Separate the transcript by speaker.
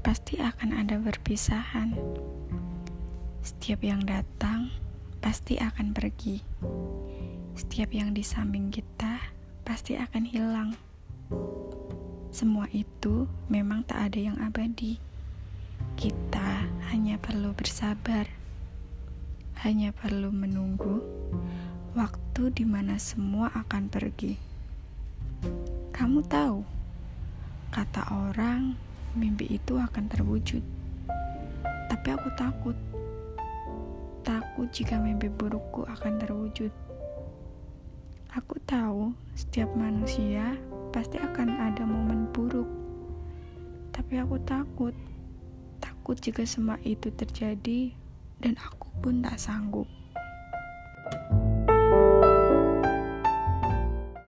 Speaker 1: pasti akan ada perpisahan. Setiap yang datang pasti akan pergi. Setiap yang di samping kita pasti akan hilang. Semua itu memang tak ada yang abadi. Kita hanya perlu bersabar, hanya perlu menunggu waktu di mana semua akan pergi. Kamu tahu, kata orang, mimpi itu akan terwujud, tapi aku takut. Takut jika mimpi burukku akan terwujud. Aku tahu setiap manusia pasti akan ada momen buruk, tapi aku takut takut jika semua itu terjadi dan aku pun tak sanggup.